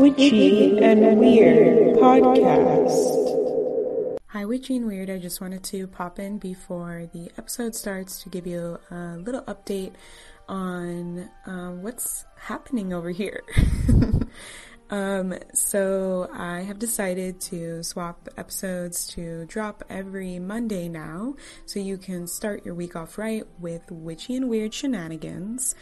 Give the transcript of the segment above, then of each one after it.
Witchy and Weird podcast. Hi, Witchy and Weird. I just wanted to pop in before the episode starts to give you a little update on um, what's happening over here. um, so, I have decided to swap episodes to drop every Monday now, so you can start your week off right with Witchy and Weird shenanigans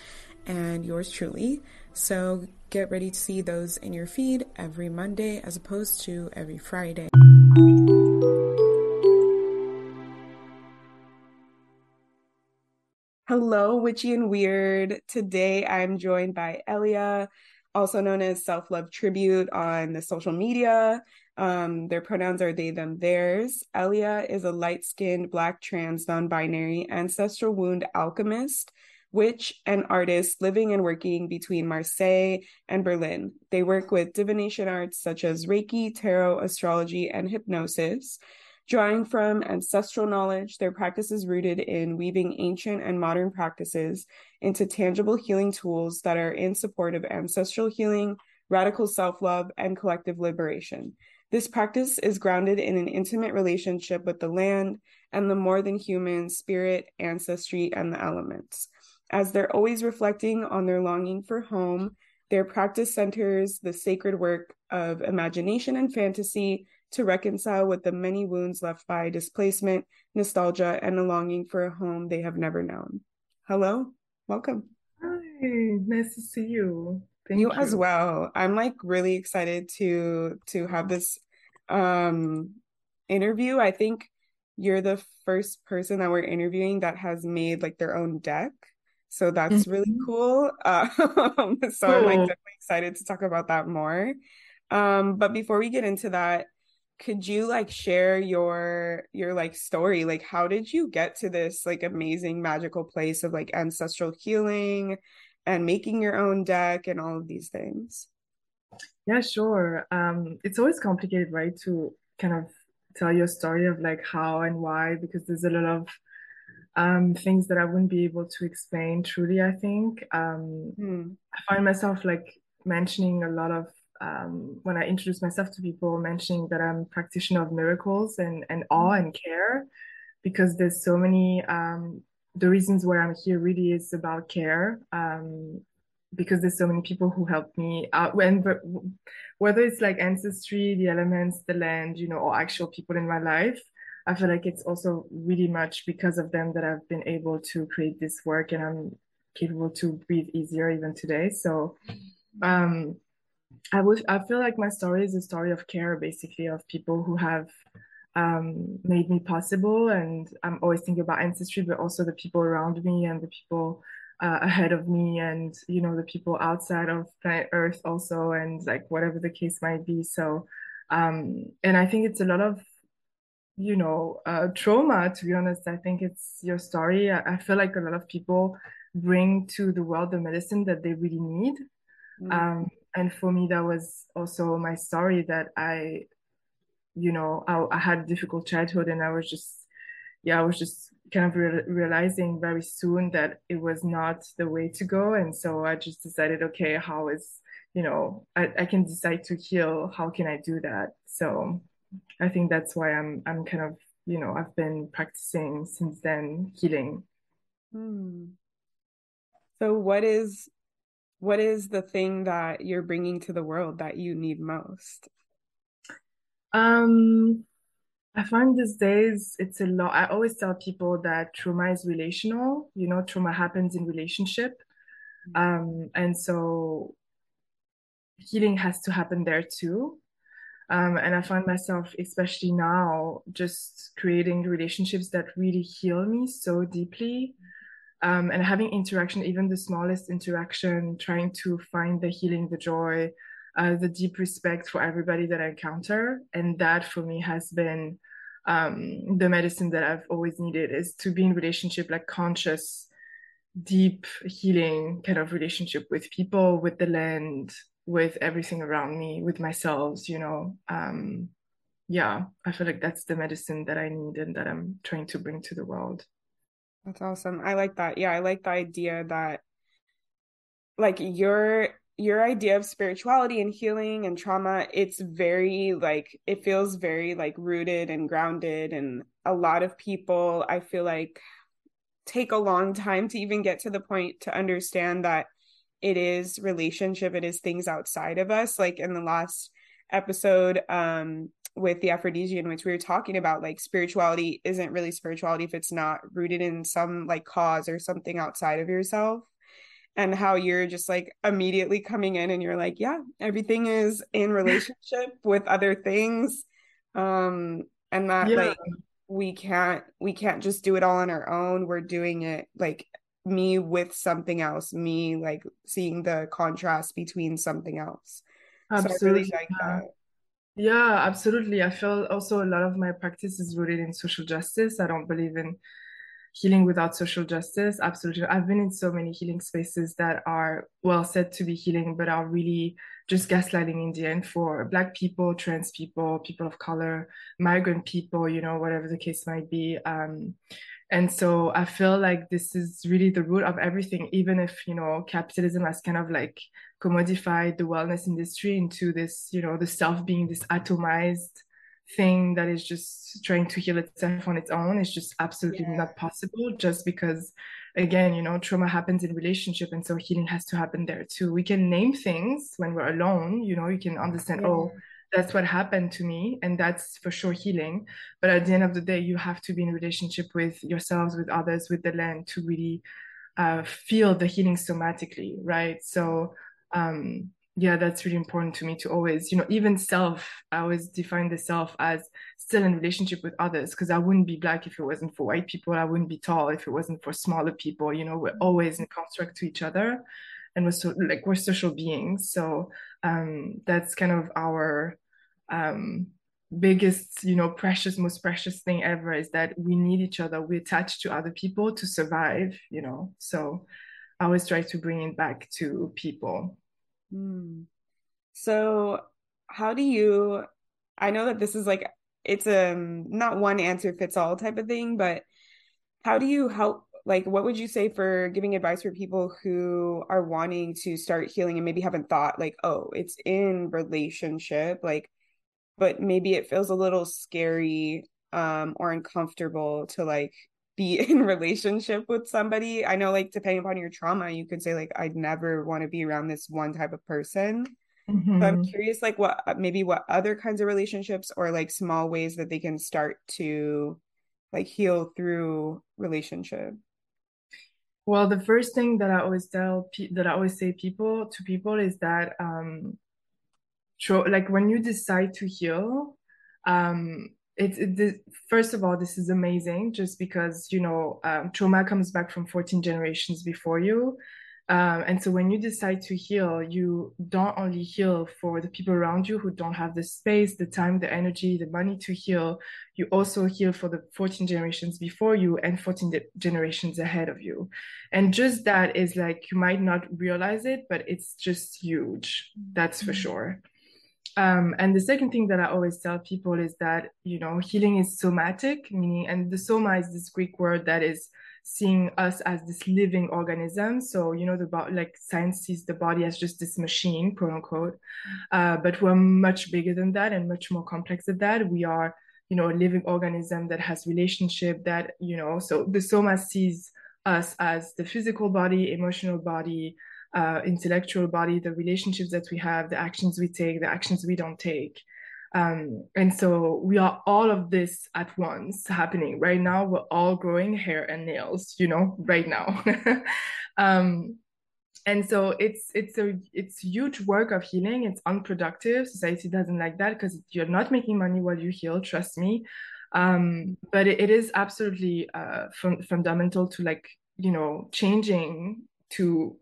and yours truly. So get ready to see those in your feed every Monday as opposed to every Friday. Hello, Witchy and Weird. Today I'm joined by Elia, also known as Self Love Tribute on the social media. Um, their pronouns are they, them, theirs. Elia is a light skinned, black, trans, non binary, ancestral wound alchemist witch, and artist living and working between Marseille and Berlin. They work with divination arts such as Reiki, tarot, astrology, and hypnosis. Drawing from ancestral knowledge, their practice is rooted in weaving ancient and modern practices into tangible healing tools that are in support of ancestral healing, radical self love, and collective liberation. This practice is grounded in an intimate relationship with the land and the more than human spirit, ancestry, and the elements. As they're always reflecting on their longing for home, their practice centers the sacred work of imagination and fantasy to reconcile with the many wounds left by displacement, nostalgia, and a longing for a home they have never known. Hello, welcome. Hi, nice to see you. Thank you, you as well. I'm like really excited to to have this um interview. I think you're the first person that we're interviewing that has made like their own deck. So that's mm-hmm. really cool. Uh, so cool. I'm like definitely excited to talk about that more. Um, but before we get into that, could you like share your your like story? Like how did you get to this like amazing magical place of like ancestral healing and making your own deck and all of these things? Yeah, sure. Um, it's always complicated, right, to kind of tell your story of like how and why because there's a lot of um, things that I wouldn't be able to explain truly, I think. Um, mm. I find myself like mentioning a lot of, um, when I introduce myself to people, mentioning that I'm practitioner of miracles and, and awe and care, because there's so many, um, the reasons why I'm here really is about care. Um, because there's so many people who help me out when whether it's like ancestry the elements the land you know or actual people in my life I feel like it's also really much because of them that I've been able to create this work and I'm capable to breathe easier even today. So um, I would I feel like my story is a story of care basically of people who have um, made me possible and I'm always thinking about ancestry but also the people around me and the people uh, ahead of me and you know the people outside of planet earth also and like whatever the case might be so um, and I think it's a lot of you know, uh, trauma, to be honest. I think it's your story. I, I, feel like a lot of people bring to the world the medicine that they really need. Mm. Um, and for me, that was also my story that I, you know, I, I had a difficult childhood and I was just, yeah, I was just kind of re- realizing very soon that it was not the way to go. And so I just decided, okay, how is, you know, I, I can decide to heal. How can I do that? So I think that's why I'm I'm kind of you know I've been practicing since then healing. Hmm. So what is what is the thing that you're bringing to the world that you need most? Um I find these days it's a lot. I always tell people that trauma is relational. You know, trauma happens in relationship. Mm-hmm. Um, and so healing has to happen there too. Um, and I find myself, especially now, just creating relationships that really heal me so deeply. Um, and having interaction, even the smallest interaction, trying to find the healing, the joy, uh, the deep respect for everybody that I encounter. And that for me has been um, the medicine that I've always needed is to be in relationship, like conscious, deep healing kind of relationship with people, with the land, with everything around me, with myself, you know. Um, yeah, I feel like that's the medicine that I need and that I'm trying to bring to the world. That's awesome. I like that. Yeah, I like the idea that like your your idea of spirituality and healing and trauma, it's very like it feels very like rooted and grounded and a lot of people I feel like take a long time to even get to the point to understand that it is relationship, it is things outside of us. Like in the last episode, um, with the Aphrodisian, which we were talking about, like spirituality isn't really spirituality if it's not rooted in some like cause or something outside of yourself. And how you're just like immediately coming in and you're like, yeah, everything is in relationship with other things. Um, and that yeah. like we can't we can't just do it all on our own. We're doing it like me with something else, me like seeing the contrast between something else. Absolutely. So I really like that. Yeah, absolutely. I feel also a lot of my practice is rooted in social justice. I don't believe in healing without social justice. Absolutely. I've been in so many healing spaces that are well said to be healing, but are really just gaslighting in the end for Black people, trans people, people of color, migrant people, you know, whatever the case might be. Um, and so I feel like this is really the root of everything, even if, you know, capitalism has kind of like commodified the wellness industry into this, you know, the self being this atomized thing that is just trying to heal itself on its own is just absolutely yeah. not possible just because again you know trauma happens in relationship and so healing has to happen there too we can name things when we're alone you know you can understand yeah. oh that's what happened to me and that's for sure healing but at the end of the day you have to be in relationship with yourselves with others with the land to really uh, feel the healing somatically right so um, yeah that's really important to me to always you know even self i always define the self as still in relationship with others because i wouldn't be black if it wasn't for white people. I wouldn't be tall if it wasn't for smaller people. You know we're always in construct to each other and we're so like we're social beings. So um, that's kind of our um, biggest you know precious most precious thing ever is that we need each other. We attach to other people to survive you know? So i always try to bring it back to people mm. so how do you i know that this is like it's a um, not one answer fits all type of thing but how do you help like what would you say for giving advice for people who are wanting to start healing and maybe haven't thought like oh it's in relationship like but maybe it feels a little scary um or uncomfortable to like be in relationship with somebody. I know like depending upon your trauma you could say like i'd never want to be around this one type of person. Mm-hmm. so i'm curious like what maybe what other kinds of relationships or like small ways that they can start to like heal through relationship. Well, the first thing that I always tell that I always say people to people is that um, like when you decide to heal, um, it's it, first of all this is amazing just because you know um, trauma comes back from 14 generations before you um, and so when you decide to heal, you don't only heal for the people around you who don't have the space, the time, the energy, the money to heal. You also heal for the 14 generations before you and 14 de- generations ahead of you. And just that is like, you might not realize it, but it's just huge. That's for mm-hmm. sure. Um, and the second thing that I always tell people is that, you know, healing is somatic, meaning, and the soma is this Greek word that is seeing us as this living organism. So, you know, the body, like science sees the body as just this machine, quote unquote. Uh, but we're much bigger than that and much more complex than that. We are, you know, a living organism that has relationship that, you know, so the soma sees us as the physical body, emotional body, uh, intellectual body, the relationships that we have, the actions we take, the actions we don't take. Um, and so we are all of this at once happening right now. We're all growing hair and nails, you know, right now. um, and so it's it's a it's huge work of healing. It's unproductive. Society doesn't like that because you're not making money while you heal. Trust me. Um, but it, it is absolutely uh, fun- fundamental to like you know changing to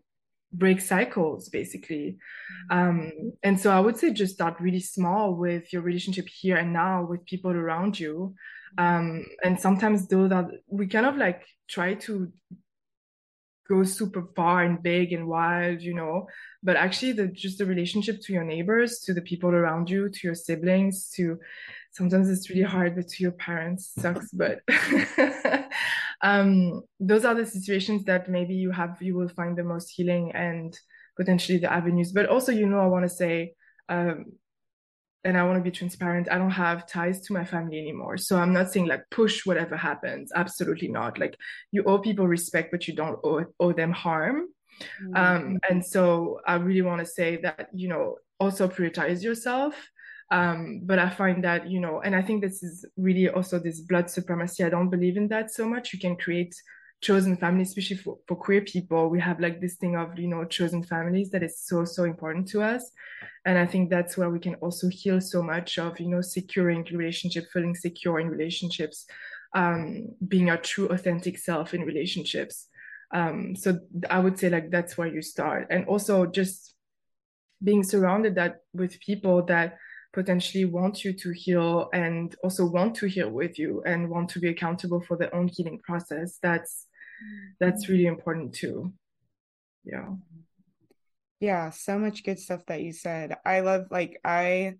break cycles basically mm-hmm. um and so i would say just start really small with your relationship here and now with people around you um and sometimes though that we kind of like try to go super far and big and wild, you know, but actually the just the relationship to your neighbors, to the people around you, to your siblings, to sometimes it's really hard, but to your parents sucks. But um, those are the situations that maybe you have you will find the most healing and potentially the avenues. But also, you know, I want to say um, and I want to be transparent. I don't have ties to my family anymore. So I'm not saying like push whatever happens. Absolutely not. Like you owe people respect, but you don't owe, owe them harm. Mm-hmm. Um, and so I really want to say that, you know, also prioritize yourself. Um, but I find that, you know, and I think this is really also this blood supremacy. I don't believe in that so much. You can create chosen families, especially for, for queer people. We have like this thing of, you know, chosen families that is so, so important to us. And I think that's where we can also heal so much of, you know, securing relationship, feeling secure in relationships, um, being our true authentic self in relationships. Um, so I would say like that's where you start. And also just being surrounded that with people that potentially want you to heal and also want to heal with you and want to be accountable for their own healing process that's that's really important too. Yeah. Yeah so much good stuff that you said. I love like i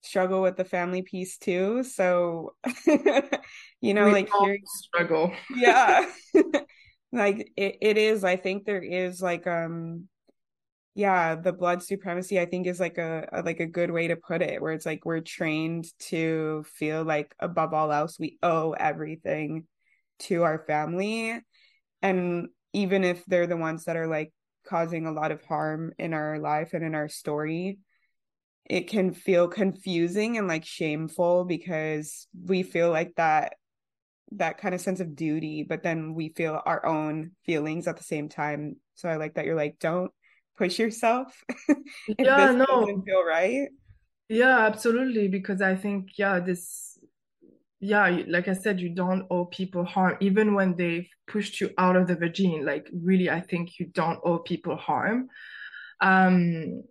struggle with the family piece too so you know we like hearing struggle. Yeah. Like it, it is i think there is like um yeah the blood supremacy i think is like a, a, like a good way to put it where it's like we're trained to feel like above all else we owe everything to our family. And even if they're the ones that are like causing a lot of harm in our life and in our story it can feel confusing and like shameful because we feel like that that kind of sense of duty but then we feel our own feelings at the same time. So i like that you're like don't push yourself yeah no. feel right? Yeah absolutely because i think yeah this yeah like i said you don't owe people harm even when they've pushed you out of the vagine like really i think you don't owe people harm. Um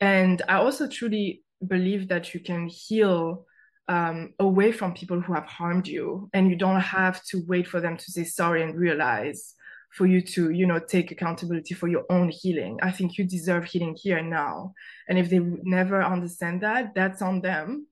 and i also truly believe that you can heal um, away from people who have harmed you and you don't have to wait for them to say sorry and realize for you to you know take accountability for your own healing. I think you deserve healing here and now. And if they never understand that that's on them.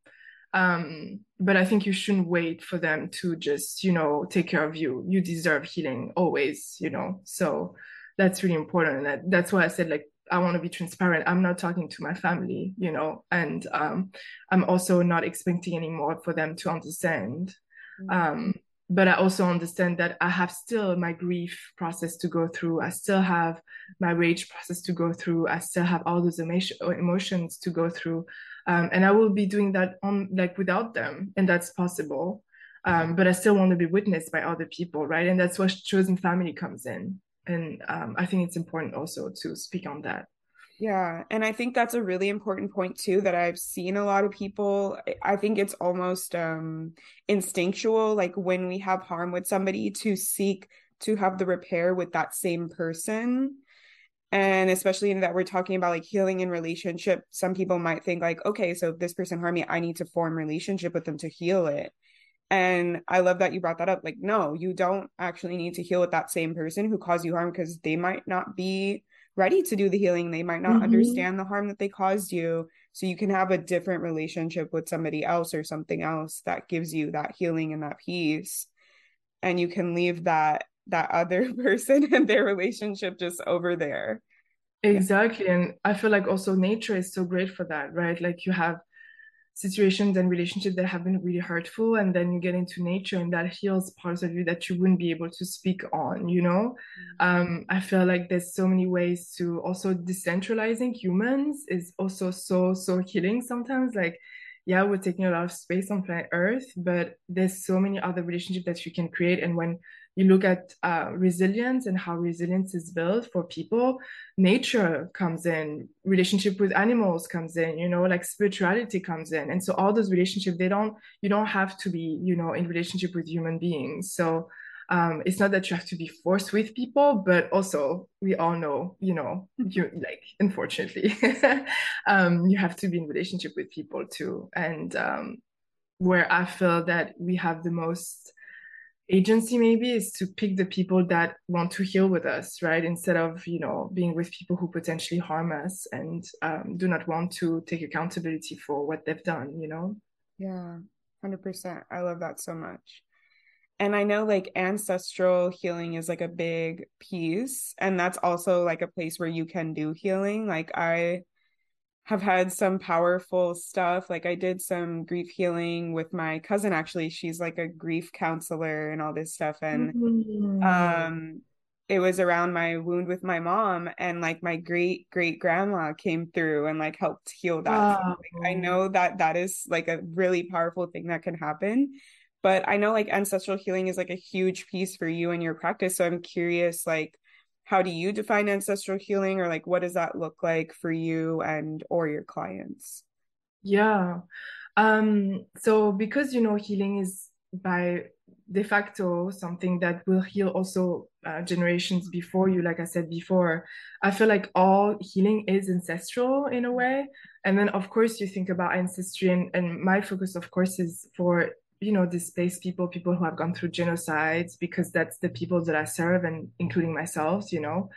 Um, but i think you shouldn't wait for them to just you know take care of you. You deserve healing always you know. So that's really important. And that, that's why i said like i want to be transparent. I'm not talking to my family you know. And um, i'm also not expecting anymore for them to understand. Mm-hmm. um, but I also understand that I have still my grief process to go through. I still have my rage process to go through. I still have all those emotions to go through. Um, and I will be doing that on like without them, and that's possible. Um, but I still want to be witnessed by other people, right? And that's where chosen family comes in. And um, I think it's important also to speak on that. Yeah. And I think that's a really important point too that I've seen a lot of people. I think it's almost um instinctual, like when we have harm with somebody to seek to have the repair with that same person. And especially in that we're talking about like healing in relationship, some people might think like, okay, so if this person harmed me, I need to form relationship with them to heal it. And I love that you brought that up. Like, no, you don't actually need to heal with that same person who caused you harm because they might not be ready to do the healing. They might not mm-hmm. understand the harm that they caused you. So you can have a different relationship with somebody else or something else that gives you that healing and that peace. And you can leave that that other person and their relationship just over there. Exactly. Yeah. and i feel like also nature is so great for that right? Like you have situations and relationships that have been really hurtful and then you get into nature and that heals parts of you that you wouldn't be able to speak on you know mm-hmm. um, i feel like there's so many ways to also decentralizing humans is also so so healing sometimes like yeah we're taking a lot of space on planet earth but there's so many other relationships that you can create and when you look at uh, resilience and how resilience is built for people nature comes in relationship with animals comes in you know like spirituality comes in. And so all those relationships they don't you don't have to be you know in relationship with human beings. So um, it's not that you have to be forced with people but also we all know you know you like unfortunately um, you have to be in relationship with people too. And um, where i feel that we have the most agency maybe is to pick the people that want to heal with us, right? Instead of, you know, being with people who potentially harm us and um, do not want to take accountability for what they've done, you know? Yeah, 100%. I love that so much. And I know like ancestral healing is like a big piece. And that's also like a place where you can do healing. Like I have had some powerful stuff. Like I did some grief healing with my cousin actually. She's like a grief counselor and all this stuff and mm-hmm. um it was around my wound with my mom and like my great great grandma came through and like helped heal that. Wow. Like, I know that that is like a really powerful thing that can happen. But I know like ancestral healing is like a huge piece for you and your practice. So I'm curious like how do you define ancestral healing or like what does that look like for you and or your clients? Yeah. Um so because you know healing is by de facto something that will heal also uh, generations before you like i said before i feel like all healing is ancestral in a way. And then of course you think about ancestry and, and my focus of course is for you know displaced people people who have gone through genocides because that's the people that i serve and including myself you know.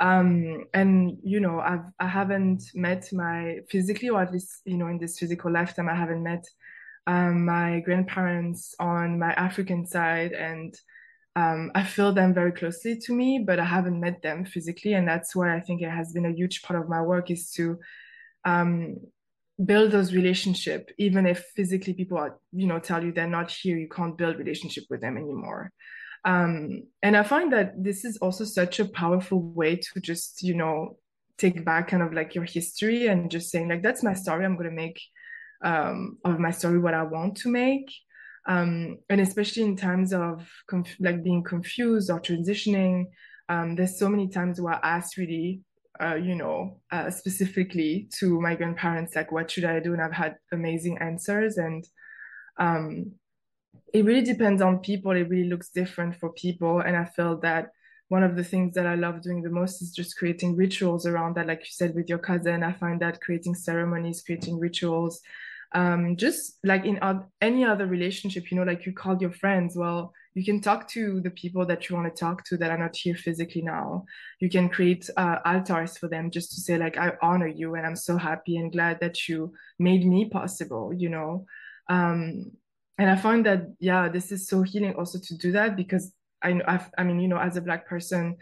Um and you know i've i haven't met my physically or at least you know in this physical lifetime i haven't met um, my grandparents on my african side and um, I feel them very closely to me, but I haven't met them physically, and that's why I think it has been a huge part of my work is to um, build those relationship even if physically people are you know tell you they're not here you can't build relationship with them anymore. Um, and i find that this is also such a powerful way to just you know take back kind of like your history and just saying like that's my story. I'm going to make um, of my story what i want to make. Um, and especially in times of conf- like being confused or transitioning um, there's so many times where i ask really uh, you know, uh, specifically to my grandparents, like, what should I do? And I've had amazing answers. And um, it really depends on people. It really looks different for people. And I felt that one of the things that I love doing the most is just creating rituals around that. Like you said, with your cousin, I find that creating ceremonies, creating rituals, um, just like in any other relationship, you know, like you called your friends. Well, you can talk to the people that you want to talk to that are not here physically now you can create uh, altars for them just to say like i honor you and i'm so happy and glad that you made me possible you know um, and i find that yeah this is so healing also to do that because i I've, i mean you know as a black person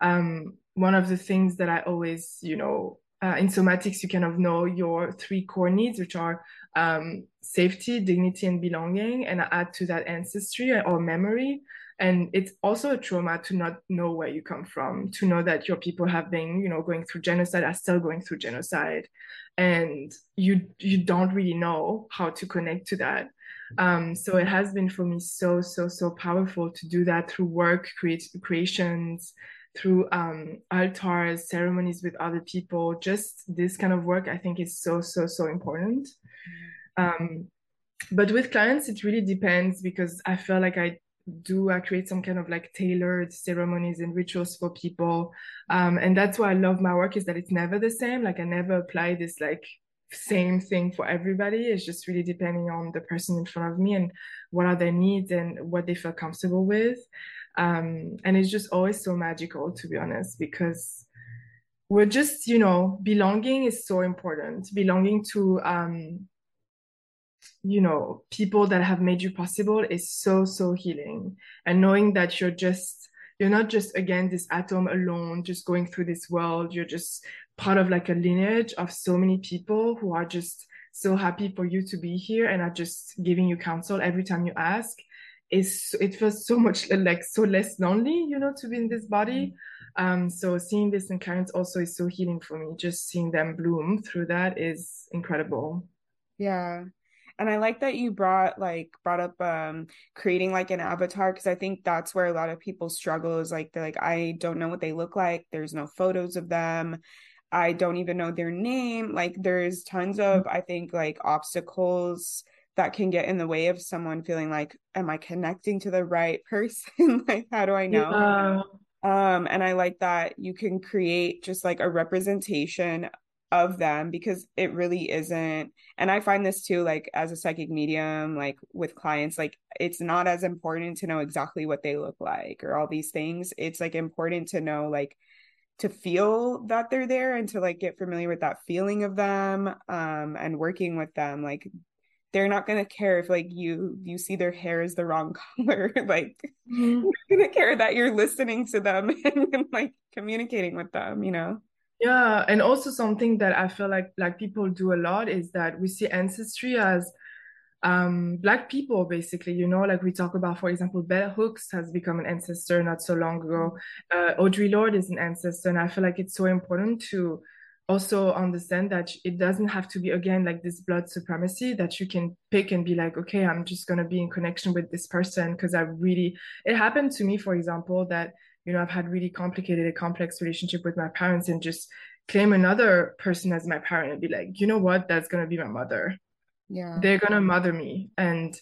um, one of the things that i always you know uh, in somatics you kind of know your three core needs which are um, safety, dignity, and belonging, and add to that ancestry or memory. And it's also a trauma to not know where you come from, to know that your people have been, you know, going through genocide, are still going through genocide, and you you don't really know how to connect to that. Um, so it has been for me so so so powerful to do that through work, create creations, through um, altars, ceremonies with other people. Just this kind of work, I think, is so so so important. Um, but with clients, it really depends because I feel like I do I create some kind of like tailored ceremonies and rituals for people. Um, and that's why I love my work is that it's never the same. Like I never apply this like same thing for everybody. It's just really depending on the person in front of me and what are their needs and what they feel comfortable with. Um, and it's just always so magical to be honest, because we're just, you know, belonging is so important. Belonging to um you know people that have made you possible is so so healing. And knowing that you're just you're not just again this atom alone just going through this world. You're just part of like a lineage of so many people who are just so happy for you to be here and are just giving you counsel every time you ask is it feels so much like so less lonely you know to be in this body. Um so seeing this in clients also is so healing for me. Just seeing them bloom through that is incredible. Yeah. And i like that you brought like brought up um creating like an avatar because i think that's where a lot of people struggle is like they're like i don't know what they look like. There's no photos of them. I don't even know their name. Like there's tons of i think like obstacles that can get in the way of someone feeling like am i connecting to the right person? Like how do i know? Yeah. um and i like that you can create just like a representation of them because it really isn't and i find this too like as a psychic medium like with clients like it's not as important to know exactly what they look like or all these things. It's like important to know like to feel that they're there and to like get familiar with that feeling of them um and working with them like they're not going to care if like you you see their hair is the wrong color like mm-hmm. they're not going to care that you're listening to them and, and like communicating with them you know yeah, and also something that I feel like black people do a lot is that we see ancestry as um, black people, basically. You know, like we talk about, for example, Bell Hooks has become an ancestor not so long ago. Uh, Audre Lorde is an ancestor, and I feel like it's so important to also understand that it doesn't have to be again like this blood supremacy that you can pick and be like okay i'm just going to be in connection with this person because i really it happened to me for example that you know i've had really complicated a complex relationship with my parents and just claim another person as my parent and be like you know what? That's going to be my mother. Yeah. They're going to mother me. And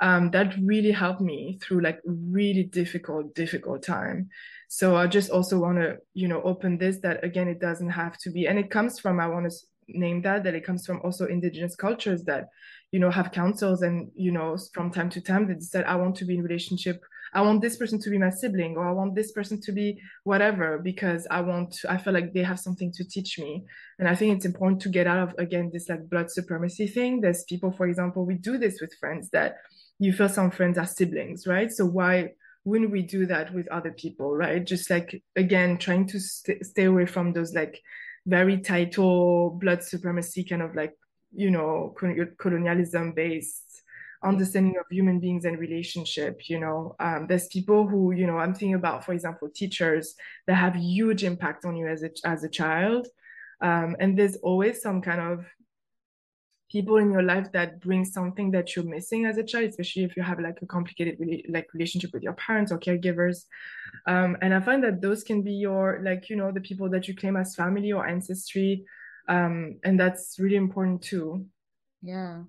um, that really helped me through like really difficult difficult time so i just also want to you know open this that again it doesn't have to be and it comes from i want to name that that it comes from also indigenous cultures that you know have councils and you know from time to time they said i want to be in relationship I want this person to be my sibling or I want this person to be whatever because I want to, I feel like they have something to teach me. And I think it's important to get out of again this like blood supremacy thing. There's people, for example, we do this with friends that you feel some friends are siblings, right? So why wouldn't we do that with other people, right? Just like again trying to st- stay away from those like very title blood supremacy kind of like you know colonialism based understanding of human beings and relationship you know um, there's people who you know i'm thinking about for example teachers that have huge impact on you as a as a child um, and there's always some kind of people in your life that bring something that you're missing as a child especially if you have like a complicated like relationship with your parents or caregivers. Um, and i find that those can be your like you know the people that you claim as family or ancestry um, and that's really important too. Yeah.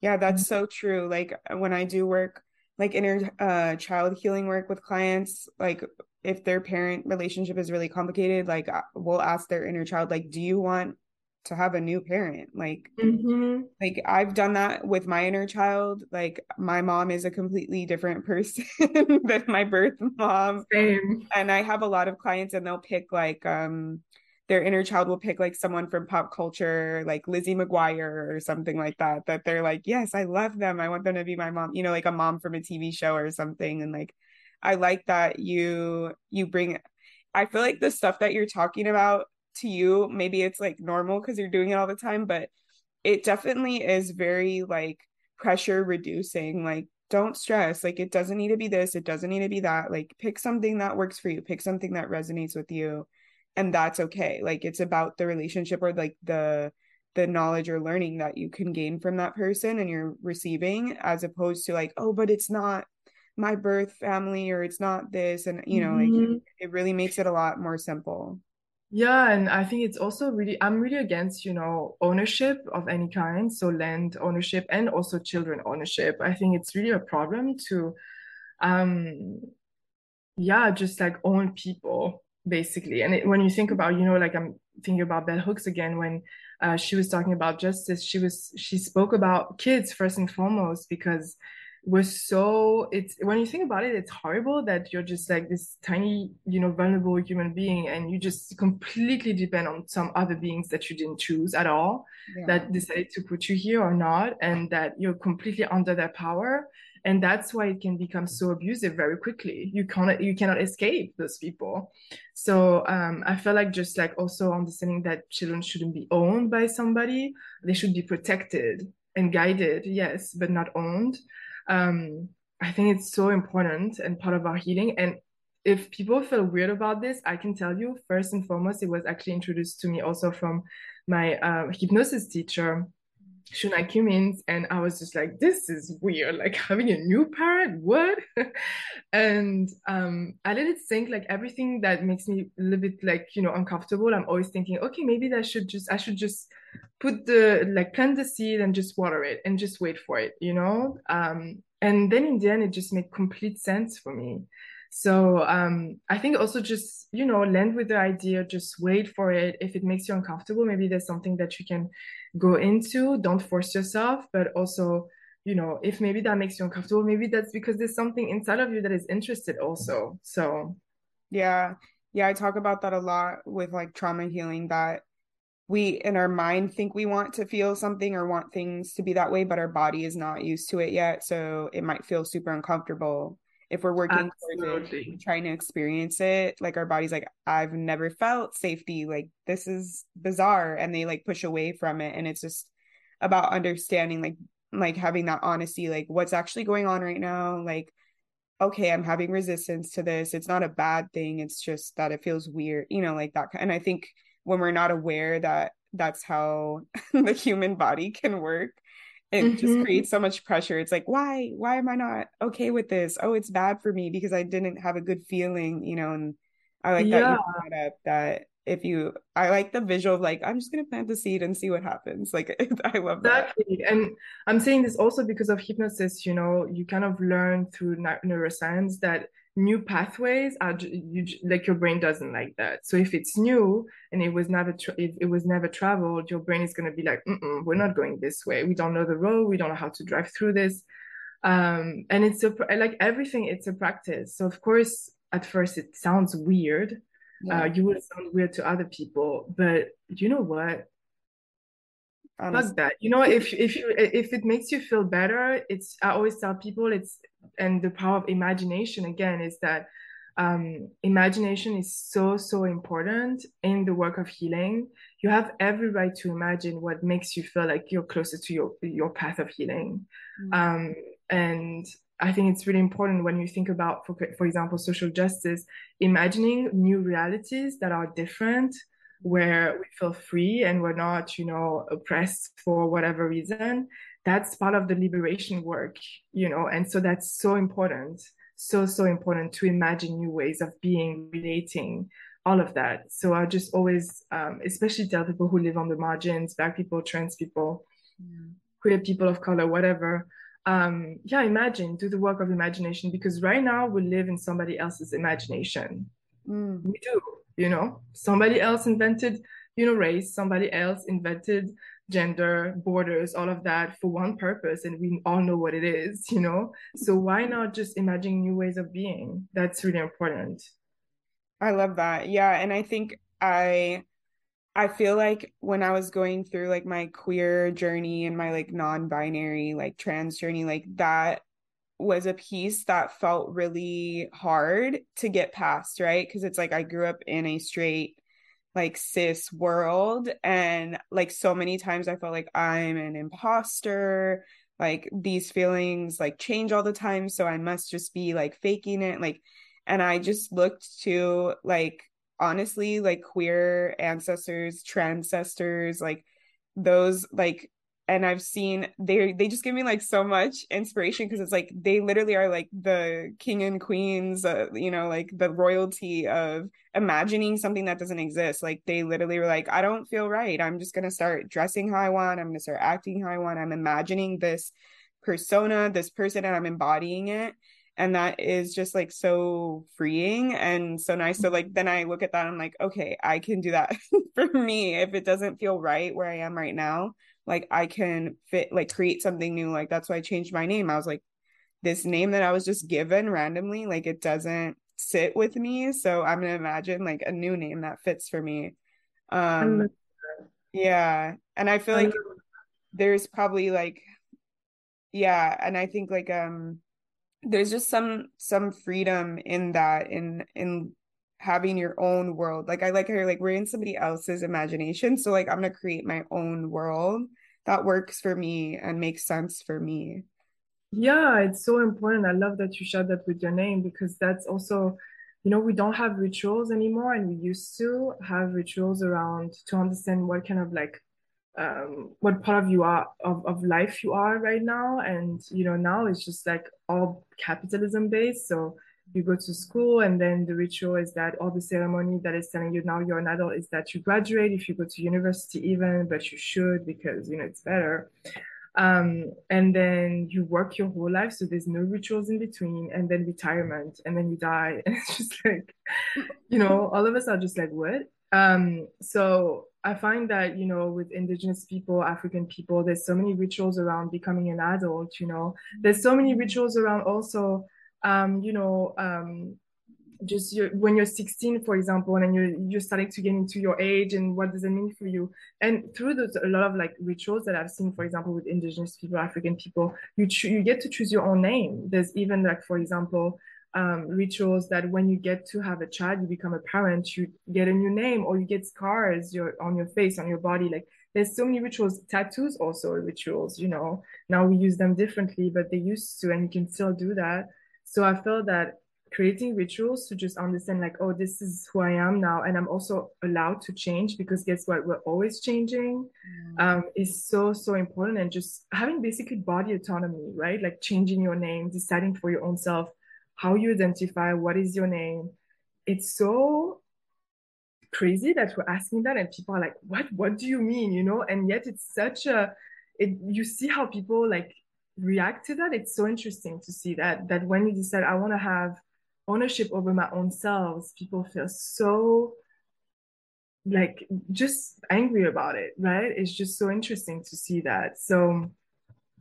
Yeah, that's so true. Like when I do work like inner uh child healing work with clients, like if their parent relationship is really complicated, like we'll ask their inner child like do you want to have a new parent? Like mm-hmm. like I've done that with my inner child. Like my mom is a completely different person than my birth mom. Same. And I have a lot of clients and they'll pick like um their inner child will pick like someone from pop culture, like Lizzie McGuire or something like that, that they're like, yes, I love them. I want them to be my mom, you know, like a mom from a TV show or something. And like, I like that you, you bring, I feel like the stuff that you're talking about to you, maybe it's like normal because you're doing it all the time, but it definitely is very like pressure reducing. Like, don't stress. Like, it doesn't need to be this, it doesn't need to be that. Like, pick something that works for you, pick something that resonates with you and that's okay like it's about the relationship or like the the knowledge or learning that you can gain from that person and you're receiving as opposed to like oh but it's not my birth family or it's not this and you know mm-hmm. like it, it really makes it a lot more simple yeah and i think it's also really i'm really against you know ownership of any kind so land ownership and also children ownership i think it's really a problem to um yeah just like own people basically. And it, when you think about, you know, like I'm thinking about Bell Hooks again, when uh, she was talking about justice, she was she spoke about kids first and foremost because we're so it's when you think about it, it's horrible that you're just like this tiny, you know, vulnerable human being, and you just completely depend on some other beings that you didn't choose at all, yeah. that decided to put you here or not, and that you're completely under their power. And that's why it can become so abusive very quickly. You cannot you cannot escape those people. So um, i feel like just like also understanding that children shouldn't be owned by somebody they should be protected and guided yes but not owned um, i think it's so important and part of our healing. And if people feel weird about this i can tell you first and foremost it was actually introduced to me also from my uh, hypnosis teacher Shunai Cummins, and I was just like, this is weird. Like having a new parent, what? and um, I let it sink. Like everything that makes me a little bit like you know uncomfortable. I'm always thinking, okay, maybe that should just I should just put the like plant the seed and just water it and just wait for it, you know. Um, and then in the end, it just made complete sense for me. So um, I think also just, you know, land with the idea, just wait for it. If it makes you uncomfortable, maybe there's something that you can go into. Don't force yourself, but also, you know, if maybe that makes you uncomfortable, maybe that's because there's something inside of you that is interested also. So yeah. Yeah, I talk about that a lot with like trauma healing that we in our mind think we want to feel something or want things to be that way, but our body is not used to it yet. So it might feel super uncomfortable if we're working trying to experience it. Like our body's like, I've never felt safety. Like this is bizarre. And they like push away from it. And it's just about understanding, like, like having that honesty, like what's actually going on right now. Like, okay, I'm having resistance to this. It's not a bad thing. It's just that it feels weird, you know, like that. And I think when we're not aware that that's how the human body can work it mm-hmm. just creates so much pressure it's like why why am i not okay with this oh it's bad for me because i didn't have a good feeling you know and i like yeah. that you brought up that if you i like the visual of like i'm just going to plant the seed and see what happens like i love exactly. that and i'm saying this also because of hypnosis you know you kind of learn through neuroscience that new pathways are you, like your brain doesn't like that. So if it's new and it was never tra- if it was never traveled your brain is going to be like we're not going this way. We don't know the road. We don't know how to drive through this. Um, and it's a like everything it's a practice. So of course at first it sounds weird. Yeah. uh, you would sound weird to other people but you know what Honestly. Fuck that. You know, if if you if it makes you feel better, it's I always tell people it's and the power of imagination again is that um, imagination is so so important in the work of healing. You have every right to imagine what makes you feel like you're closer to your your path of healing. Mm-hmm. Um, and I think it's really important when you think about, for, for example, social justice, imagining new realities that are different where we feel free and we're not, you know, oppressed for whatever reason, that's part of the liberation work, you know, and so that's so important, so, so important to imagine new ways of being, relating, all of that. So I just always, um, especially tell people who live on the margins, black people, trans people, yeah. queer people of color, whatever. Um, yeah, imagine, do the work of imagination because right now we live in somebody else's imagination. Mm. We do you know somebody else invented you know race somebody else invented gender borders all of that for one purpose and we all know what it is you know? So why not just imagine new ways of being? That's really important. I love that. Yeah and i think i i feel like when i was going through like my queer journey and my like non-binary like trans journey like that was a piece that felt really hard to get past, right? Because it's like I grew up in a straight, like cis world. And like so many times I felt like I'm an imposter. Like these feelings like change all the time. So I must just be like faking it. Like, and I just looked to like honestly, like queer ancestors, transcestors, like those like and I've seen they they just give me like so much inspiration because it's like they literally are like the king and queens, uh, you know, like the royalty of imagining something that doesn't exist. Like they literally were like, I don't feel right. I'm just gonna start dressing how I want. I'm gonna start acting how I want. I'm imagining this persona, this person, and I'm embodying it. And that is just like so freeing and so nice. So like then I look at that, I'm like, okay, I can do that for me if it doesn't feel right where I am right now like I can fit like create something new. Like that's why I changed my name. I was like, this name that I was just given randomly, like it doesn't sit with me. So I'm gonna imagine like a new name that fits for me. Um yeah. And I feel like there's probably like yeah, and I think like um there's just some some freedom in that in in having your own world. Like I like her like we're in somebody else's imagination. So like I'm gonna create my own world that works for me and makes sense for me. Yeah, it's so important. I love that you shared that with your name because that's also, you know, we don't have rituals anymore and we used to have rituals around to understand what kind of like um what part of you are of, of life you are right now and you know now it's just like all capitalism based so you go to school and then the ritual is that all the ceremony that is telling you now you're an adult is that you graduate if you go to university even but you should because you know it's better Um, and then you work your whole life, so there's no rituals in between, and then retirement, and then you die. And it's just like, you know, all of us are just like, what? Um, so I find that, you know, with indigenous people, African people, there's so many rituals around becoming an adult, you know. There's so many rituals around also um, you know, um, just your, when you're 16 for example and you're you're starting to get into your age and what does it mean for you? And through those a lot of like rituals that i've seen for example with indigenous people african people you cho- you get to choose your own name. There's even like for example um, rituals that when you get to have a child you become a parent you get a new name or you get scars your on your face on your body. Like there's so many rituals tattoos also rituals you know. Now we use them differently but they used to and you can still do that so i felt that creating rituals to just understand like oh this is who i am now and i'm also allowed to change because guess what? We're always changing. Mm. um, is so so important and just having basically body autonomy right? Like changing your name deciding for your own self how you identify what is your name. It's so crazy that we're asking that and people are like what? What do you mean? You know? And yet it's such a it you see how people like react to that it's so interesting to see that that when you decide i want to have ownership over my own selves, people feel so like just angry about it, right? It's just so interesting to see that. So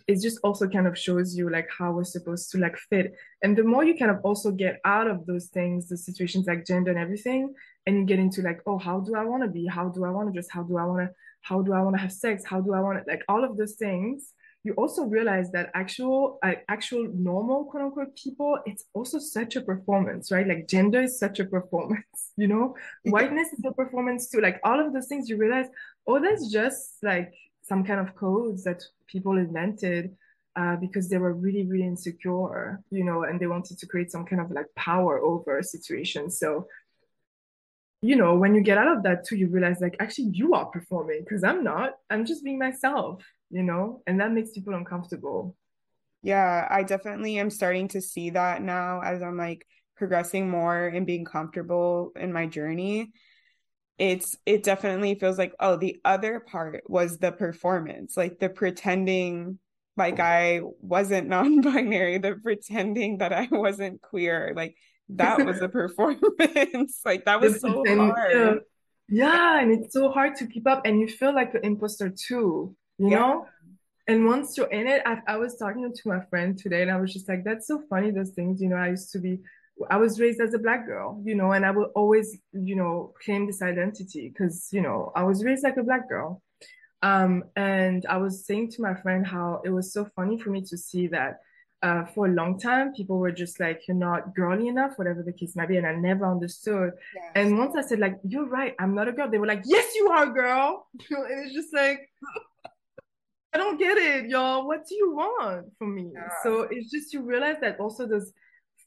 it just also kind of shows you like how we're supposed to like fit. And the more you kind of also get out of those things, the situations like gender and everything, and you get into like, oh, how do I want to be? How do I want to dress? How do I want to, how do I want to have sex? How do I want to like all of those things? You also realize that actual uh, actual normal quote unquote people it's also such a performance right? Like gender is such a performance you know? Whiteness is a performance too. Like all of those things you realize oh that's just like some kind of codes that people invented uh, because they were really really insecure you know and they wanted to create some kind of like power over a situation. So you know when you get out of that too you realize like actually you are performing because i'm not. I'm just being myself you know, and that makes people uncomfortable. Yeah, I definitely am starting to see that now as I'm like progressing more and being comfortable in my journey. It's it definitely feels like oh the other part was the performance, like the pretending like oh. I wasn't non-binary, the pretending that I wasn't queer, like that was a performance. like that was so hard. Yeah. yeah, and it's so hard to keep up and you feel like an imposter too you yeah. know? And once you're in it, I, I was talking to my friend today and I was just like, that's so funny, those things, you know, I used to be, I was raised as a black girl, you know, and I will always, you know, claim this identity because, you know, I was raised like a black girl. Um, and I was saying to my friend how it was so funny for me to see that uh, for a long time, people were just like, you're not girly enough, whatever the case might be. And I never understood. Yes. And once I said, like, you're right, I'm not a girl, they were like, yes, you are, a girl. and it's just like, I don't get it, y'all. What do you want from me? Yeah. So it's just you realize that also those,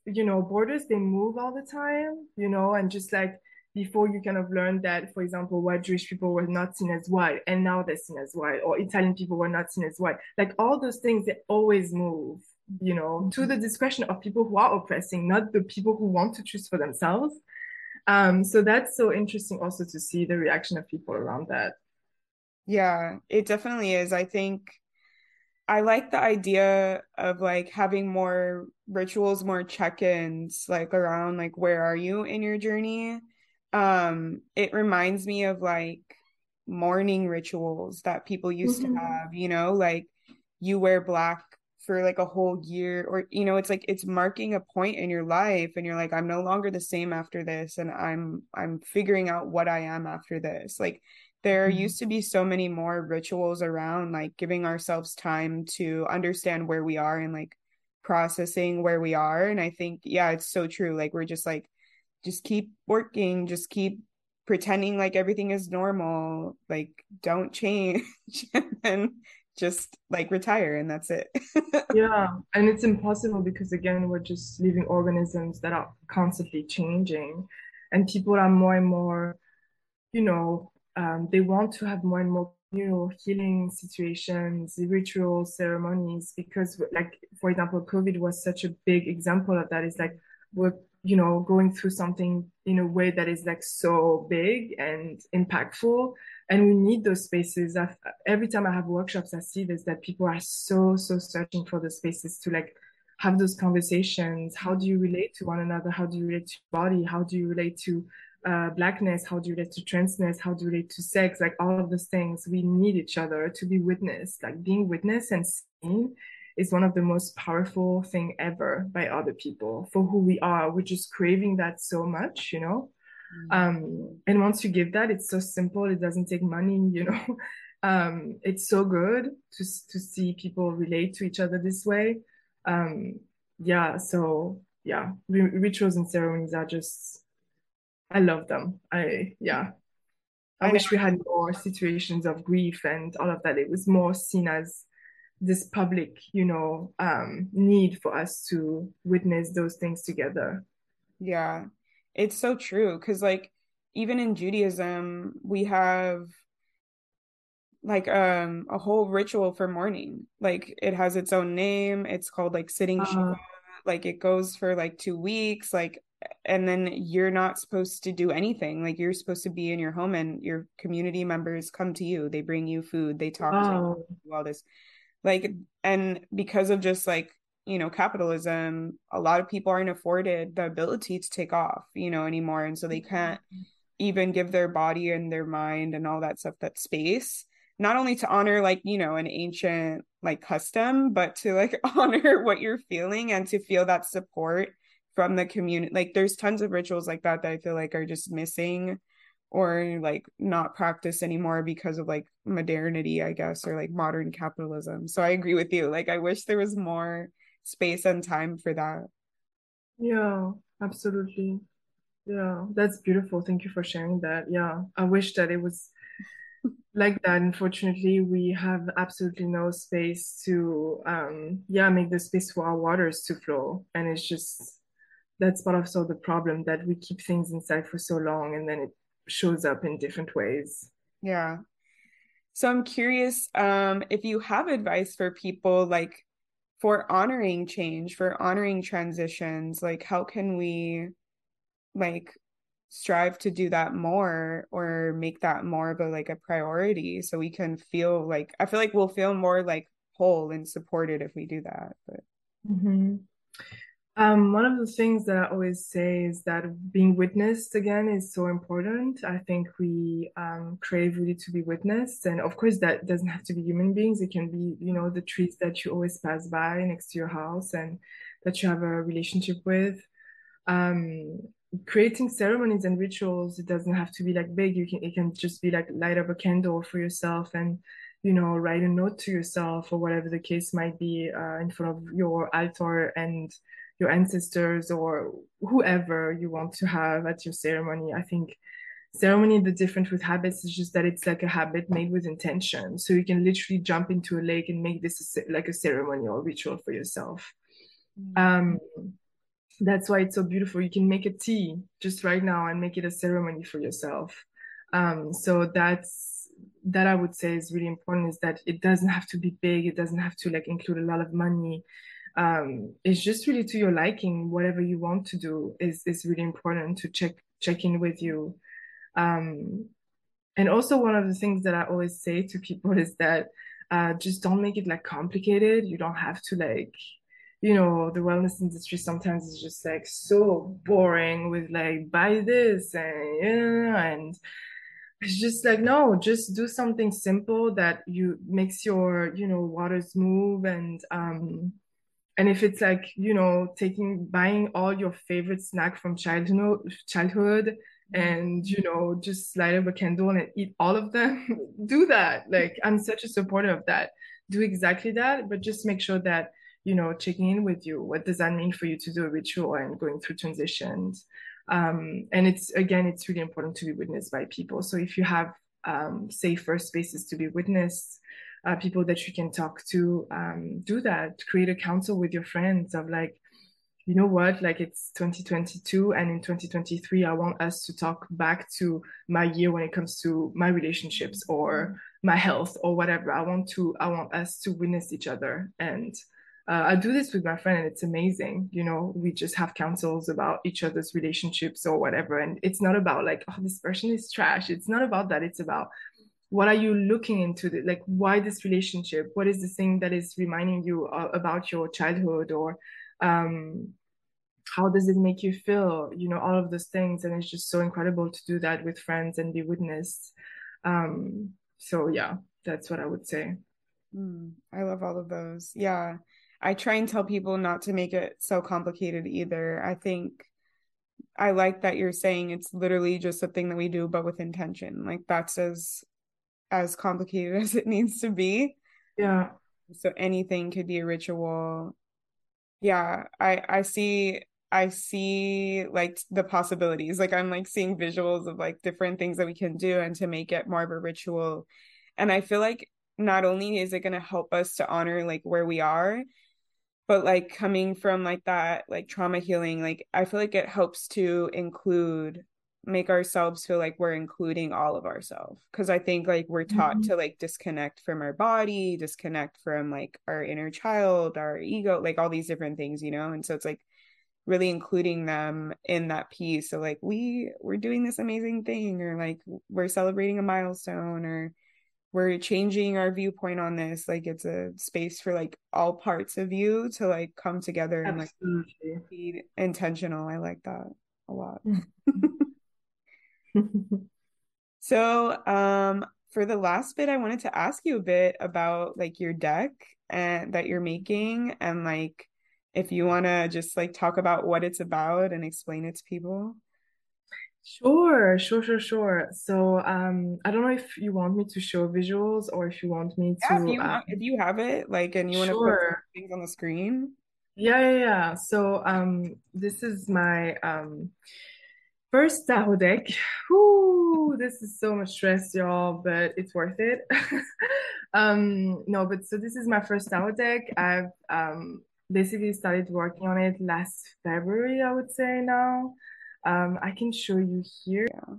you know, borders they move all the time, you know, and just like before you kind of learn that, for example, white Jewish people were not seen as white, and now they're seen as white, or Italian people were not seen as white. Like all those things, they always move, you know, mm-hmm. to the discretion of people who are oppressing, not the people who want to choose for themselves. Um, so that's so interesting also to see the reaction of people around that. Yeah, it definitely is. I think I like the idea of like having more rituals, more check-ins like around like where are you in your journey? Um it reminds me of like mourning rituals that people used mm-hmm. to have, you know, like you wear black for like a whole year or you know it's like it's marking a point in your life and you're like I'm no longer the same after this and I'm I'm figuring out what I am after this. Like there mm-hmm. used to be so many more rituals around like giving ourselves time to understand where we are and like processing where we are and i think yeah it's so true like we're just like just keep working just keep pretending like everything is normal like don't change and just like retire and that's it yeah and it's impossible because again we're just living organisms that are constantly changing and people are more and more you know um, they want to have more and more know healing situations rituals ceremonies because like for example covid was such a big example of that it's like we're you know, going through something in a way that is like so big and impactful. And we need those spaces. I've, every time I have workshops, I see this that people are so, so searching for the spaces to like have those conversations. How do you relate to one another? How do you relate to body? How do you relate to uh, blackness? How do you relate to transness? How do you relate to sex? Like all of those things, we need each other to be witnessed. Like being witnessed and seen is one of the most powerful thing ever by other people for who we are. We're just craving that so much, you know. Mm-hmm. Um, and once you give that, it's so simple. It doesn't take money, you know. um, it's so good to to see people relate to each other this way. Um, yeah. So yeah, rituals and ceremonies are just I love them. I yeah. I, I wish we had more situations of grief and all of that. It was more seen as this public, you know, um, need for us to witness those things together. Yeah, it's so true. Cause like even in Judaism, we have like um a whole ritual for mourning. Like it has its own name. It's called like sitting uh, Shiva. Like it goes for like two weeks. Like and then you're not supposed to do anything. Like you're supposed to be in your home and your community members come to you. They bring you food. They talk wow. to you all this. Like and because of just like you know capitalism a lot of people aren't afforded the ability to take off you know anymore. And so they can't mm-hmm. even give their body and their mind and all that stuff that space not only to honor like you know an ancient like custom but to like honor what you're feeling and to feel that support from the community like there's tons of rituals like that that i feel like are just missing or like not practiced anymore because of like modernity i guess or like modern capitalism. So i agree with you. Like i wish there was more space and time for that. Yeah absolutely. Yeah that's beautiful. Thank you for sharing that. Yeah i wish that it was like that. Unfortunately we have absolutely no space to um yeah make the space for our waters to flow. And it's just that's part of so the problem that we keep things inside for so long and then it shows up in different ways. Yeah. So I'm curious um, if you have advice for people like for honoring change, for honoring transitions, like how can we like strive to do that more or make that more of a like a priority so we can feel like I feel like we'll feel more like whole and supported if we do that. But mm-hmm. Um, one of the things that I always say is that being witnessed again is so important. I think we um, crave really to be witnessed. And of course, that doesn't have to be human beings. It can be, you know, the trees that you always pass by next to your house and that you have a relationship with. Um, creating ceremonies and rituals, it doesn't have to be like big. You can, it can just be like light up a candle for yourself and, you know, write a note to yourself or whatever the case might be uh, in front of your altar and your ancestors or whoever you want to have at your ceremony. I think ceremony the difference with habits is just that it's like a habit made with intention. So you can literally jump into a lake and make this a, like a ceremony or ritual for yourself. Mm-hmm. um, that's why it's so beautiful. You can make a tea just right now and make it a ceremony for yourself. Um, so that's that i would say is really important is that it doesn't have to be big. It doesn't have to like include a lot of money um, it's just really to your liking. Whatever you want to do is is really important to check check in with you. Um, and also one of the things that I always say to people is that uh, just don't make it like complicated. You don't have to like, you know, the wellness industry sometimes is just like so boring with like buy this and yeah, and it's just like no, just do something simple that you makes your you know waters move and um and if it's like you know taking buying all your favorite snack from childhood childhood and you know just light up a candle and eat all of them do that. Like i'm such a supporter of that. Do exactly that but just make sure that you know checking in with you what does that mean for you to do a ritual and going through transitions? Um, and it's again it's really important to be witnessed by people. So if you have um, safer spaces to be witnessed uh, people that you can talk to um, do that create a council with your friends of like you know what like it's 2022 and in 2023 i want us to talk back to my year when it comes to my relationships or my health or whatever i want to i want us to witness each other and uh, I do this with my friend and it's amazing. You know, we just have councils about each other's relationships or whatever. And it's not about like, oh, this person is trash. It's not about that. It's about what are you looking into? The, like why this relationship? What is the thing that is reminding you uh, about your childhood? Or um, how does it make you feel? You know all of those things. And it's just so incredible to do that with friends and be witnessed. Um, so yeah that's what i would say. Mm, i love all of those. Yeah. I try and tell people not to make it so complicated either. I think i like that you're saying it's literally just a thing that we do but with intention. Like that's as as complicated as it needs to be. Yeah. So anything could be a ritual. Yeah, I I see I see like the possibilities. Like I'm like seeing visuals of like different things that we can do and to make it more of a ritual. And I feel like not only is it going to help us to honor like where we are, but like coming from like that like trauma healing, like I feel like it helps to include make ourselves feel like we're including all of ourselves because i think like we're taught mm-hmm. to like disconnect from our body disconnect from like our inner child our ego like all these different things you know and so it's like really including them in that piece so like we we're doing this amazing thing or like we're celebrating a milestone or we're changing our viewpoint on this like it's a space for like all parts of you to like come together Absolutely. and like be intentional i like that a lot mm-hmm. so, um, for the last bit, I wanted to ask you a bit about like your deck and that you're making, and like if you want to just like talk about what it's about and explain it to people. Sure, sure, sure, sure. So, um, I don't know if you want me to show visuals or if you want me yeah, to. If you, um, if you have it, like, and you want sure. to put things on the screen. Yeah, yeah, yeah. So, um, this is my um First tarot deck. Whoo, this is so much stress, y'all, but it's worth it. um, no, but so this is my first tarot deck. I've um, basically started working on it last February, I would say now. Um, I can show you here. Yeah.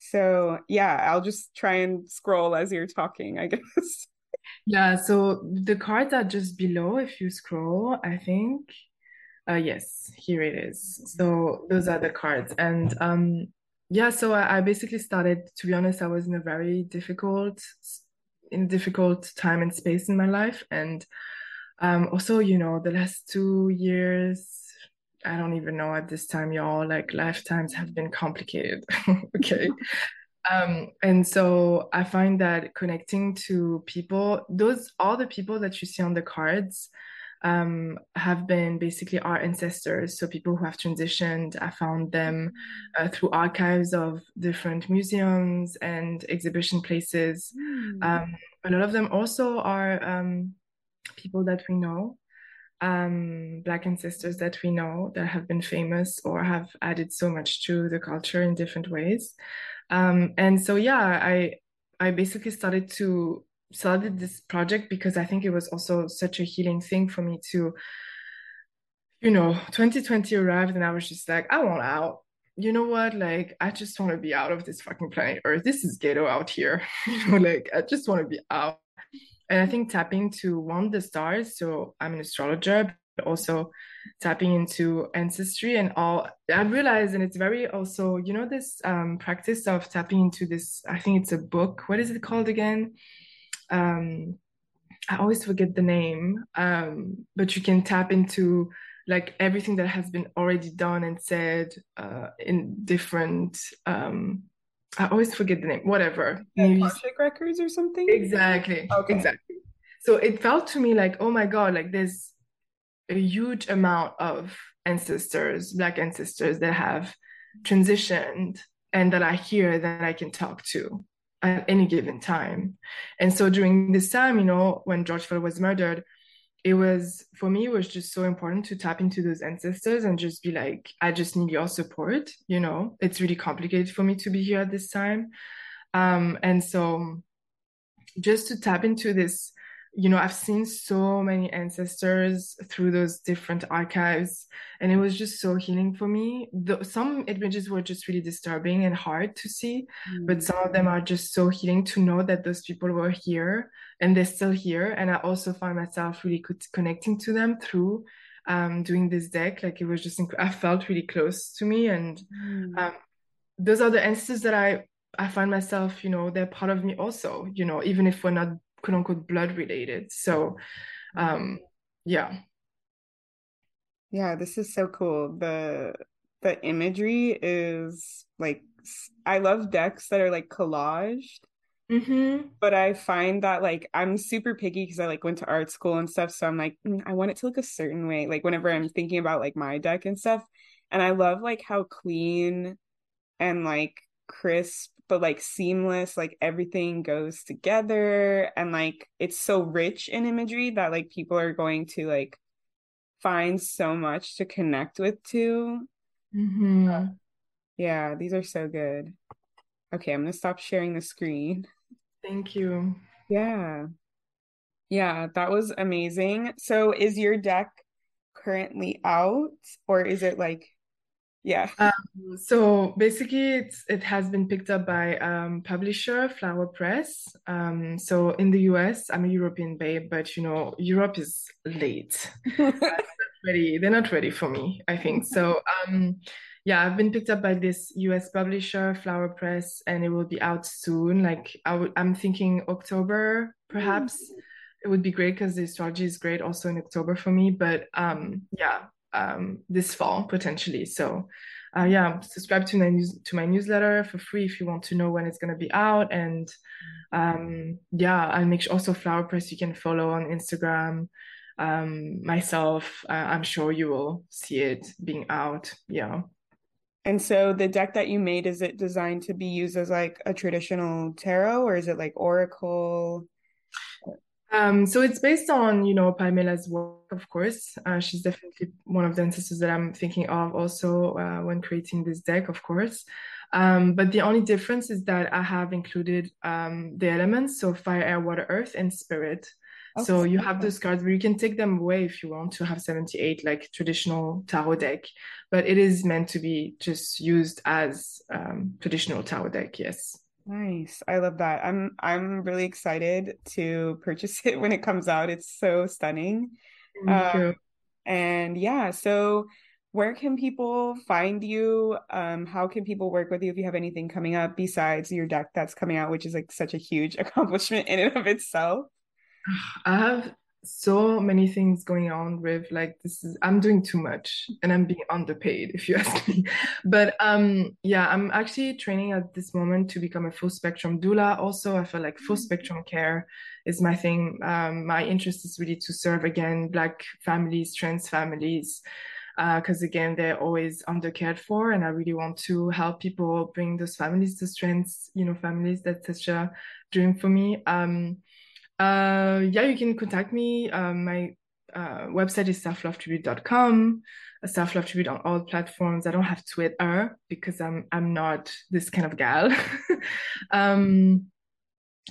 So yeah, I'll just try and scroll as you're talking, I guess. yeah, so the cards are just below if you scroll, I think. Uh, yes, here it is. So those are the cards. And um, yeah, so I, I basically started, to be honest, I was in a very difficult, in difficult time and space in my life. And um, also, you know, the last two years, I don't even know at this time, y'all, like lifetimes have been complicated. okay. Um, and so I find that connecting to people, those all the people that you see on the cards, um, have been basically our ancestors. So people who have transitioned, I found them uh, through archives of different museums and exhibition places. Mm. Um, a lot of them also are um, people that we know, um, Black ancestors that we know that have been famous or have added so much to the culture in different ways. Um, and so, yeah, I I basically started to started this project because I think it was also such a healing thing for me to, you know, 2020 arrived and I was just like, I want out. You know what? Like, I just want to be out of this fucking planet Earth. This is ghetto out here. you know, like, I just want to be out. And I think tapping to one, the stars. So I'm an astrologer, but also tapping into ancestry and all. I realized, and it's very also, you know, this um, practice of tapping into this, I think it's a book. What is it called again? Um, I always forget the name, um, but you can tap into like everything that has been already done and said uh, in different. Um, I always forget the name. Whatever. Maybe records or something. Exactly. Okay. Exactly. So it felt to me like, oh my god, like there's a huge amount of ancestors, black ancestors that have transitioned and that I hear that I can talk to at any given time. And so during this time, you know, when George Floyd was murdered, it was for me it was just so important to tap into those ancestors and just be like i just need your support you know it's really complicated for me to be here at this time um, and so just to tap into this you know, I've seen so many ancestors through those different archives, and it was just so healing for me. The, some images were just really disturbing and hard to see, mm. but some of them are just so healing to know that those people were here and they're still here. And I also find myself really connecting to them through um, doing this deck. Like it was just, inc- I felt really close to me, and mm. um, those are the ancestors that I I find myself, you know, they're part of me also, you know, even if we're not quote unquote blood related. So, um, yeah. Yeah, this is so cool. The the imagery is like I love decks that are like collaged. Mm-hmm. But I find that like I'm super picky because I like went to art school and stuff. So I'm like, mm, I want it to look a certain way. Like whenever I'm thinking about like my deck and stuff. And I love like how clean and like crisp but like seamless like everything goes together and like it's so rich in imagery that like people are going to like find so much to connect with too. Mm-hmm. yeah these are so good. Okay i'm gonna stop sharing the screen. Thank you. Yeah. Yeah that was amazing. So is your deck currently out or is it like yeah. Um, so basically, it's it has been picked up by um, publisher Flower Press. Um, so in the US, I'm a European babe, but you know Europe is late. they're, not ready. They're not ready for me. I think so. Um, yeah, I've been picked up by this US publisher, Flower Press, and it will be out soon. Like I w- I'm thinking October, perhaps. Mm. It would be great because the astrology is great also in October for me. But um, yeah, um, this fall potentially. So, uh, yeah, subscribe to my news to my newsletter for free if you want to know when it's going to be out. And um, yeah, I'll make sure also Flower Press you can follow on Instagram. Um, myself, uh, I'm sure you will see it being out. Yeah. And so the deck that you made is it designed to be used as like a traditional tarot or is it like oracle? Um, so it's based on, you know, Pamela's work, of course. Uh, she's definitely one of the ancestors that I'm thinking of also uh, when creating this deck, of course. Um, but the only difference is that I have included um, the elements, so fire, air, water, earth, and spirit. Okay. So you have those cards, but you can take them away if you want to have 78, like traditional tarot deck. But it is meant to be just used as um, traditional tarot deck, yes. Nice. I love that. I'm I'm really excited to purchase it when it comes out. It's so stunning. Um. And yeah, so where can people find you? Um, how can people work with you if you have anything coming up besides your deck that's coming out, which is like such a huge accomplishment in and of itself? I have so many things going on with like this is i'm doing too much and i'm being underpaid if you ask me. But um yeah i'm actually training at this moment to become a full spectrum doula. Also i feel like full spectrum care is my thing. Um my interest is really to serve again black families trans families because uh, again they're always under cared for and i really want to help people bring those families to trans you know families. That's such a dream for me. Um uh, yeah, you can contact me. Um, my uh, website is selflovetribute.com. Self Love Tribute on all platforms. I don't have Twitter because I'm I'm not this kind of gal. um,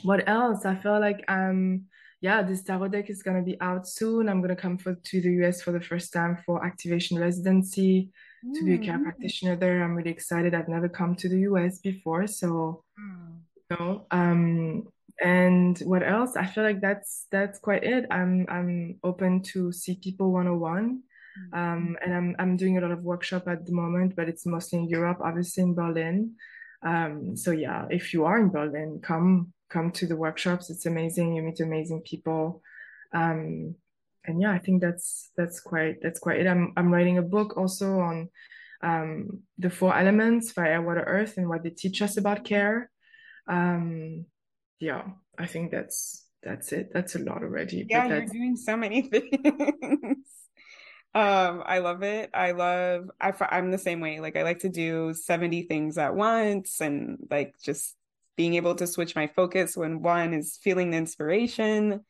what else? I feel like um yeah, this tarot deck is gonna be out soon. I'm gonna come for to the US for the first time for activation residency mm. to be a care mm. practitioner there. I'm really excited. I've never come to the US before, so mm. you know, um, and what else? I feel like that's that's quite it. I'm i'm open to see people 101 mm-hmm. um, and i'm i'm doing a lot of workshop at the moment but it's mostly in europe obviously in berlin. Um, so yeah if you are in berlin come come to the workshops. It's amazing. You meet amazing people. Um, and yeah i think that's that's quite that's quite it. I'm i'm writing a book also on um, the four elements fire water earth and what they teach us about care. Um, yeah, I think that's that's it. That's a lot already. Yeah, you're doing so many things. um, I love it. I love. I I'm the same way. Like I like to do seventy things at once, and like just being able to switch my focus when one is feeling the inspiration.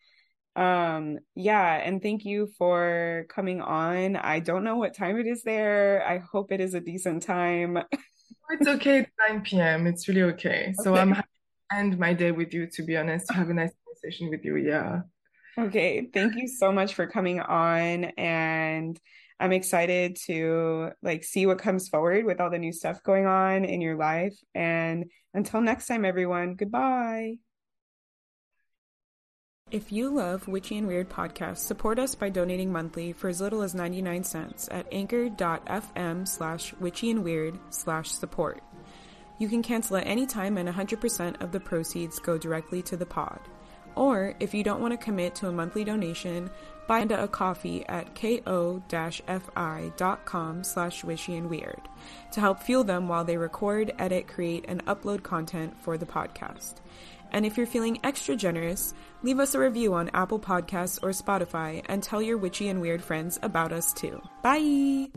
Um, yeah, and thank you for coming on. I don't know what time it is there. I hope it is a decent time. it's okay. It's 9 p.m. It's really okay. So. I'm end my day with you, to be honest, to have a nice conversation with you. Yeah. Okay, thank you so much for coming on and I'm excited to like see what comes forward with all the new stuff going on in your life and until next time everyone, goodbye. If you love Witchy and Weird podcasts, support us by donating monthly for as little as 99 cents at anchor.fm slash witchy and weird slash support. You can cancel at any time and 100% of the proceeds go directly to the pod. Or if you don't want to commit to a monthly donation, buy a coffee at ko-fi.com slash witchy and weird to help fuel them while they record, edit, create, and upload content for the podcast. And if you're feeling extra generous, leave us a review on Apple Podcasts or Spotify and tell your witchy and weird friends about us too. Bye!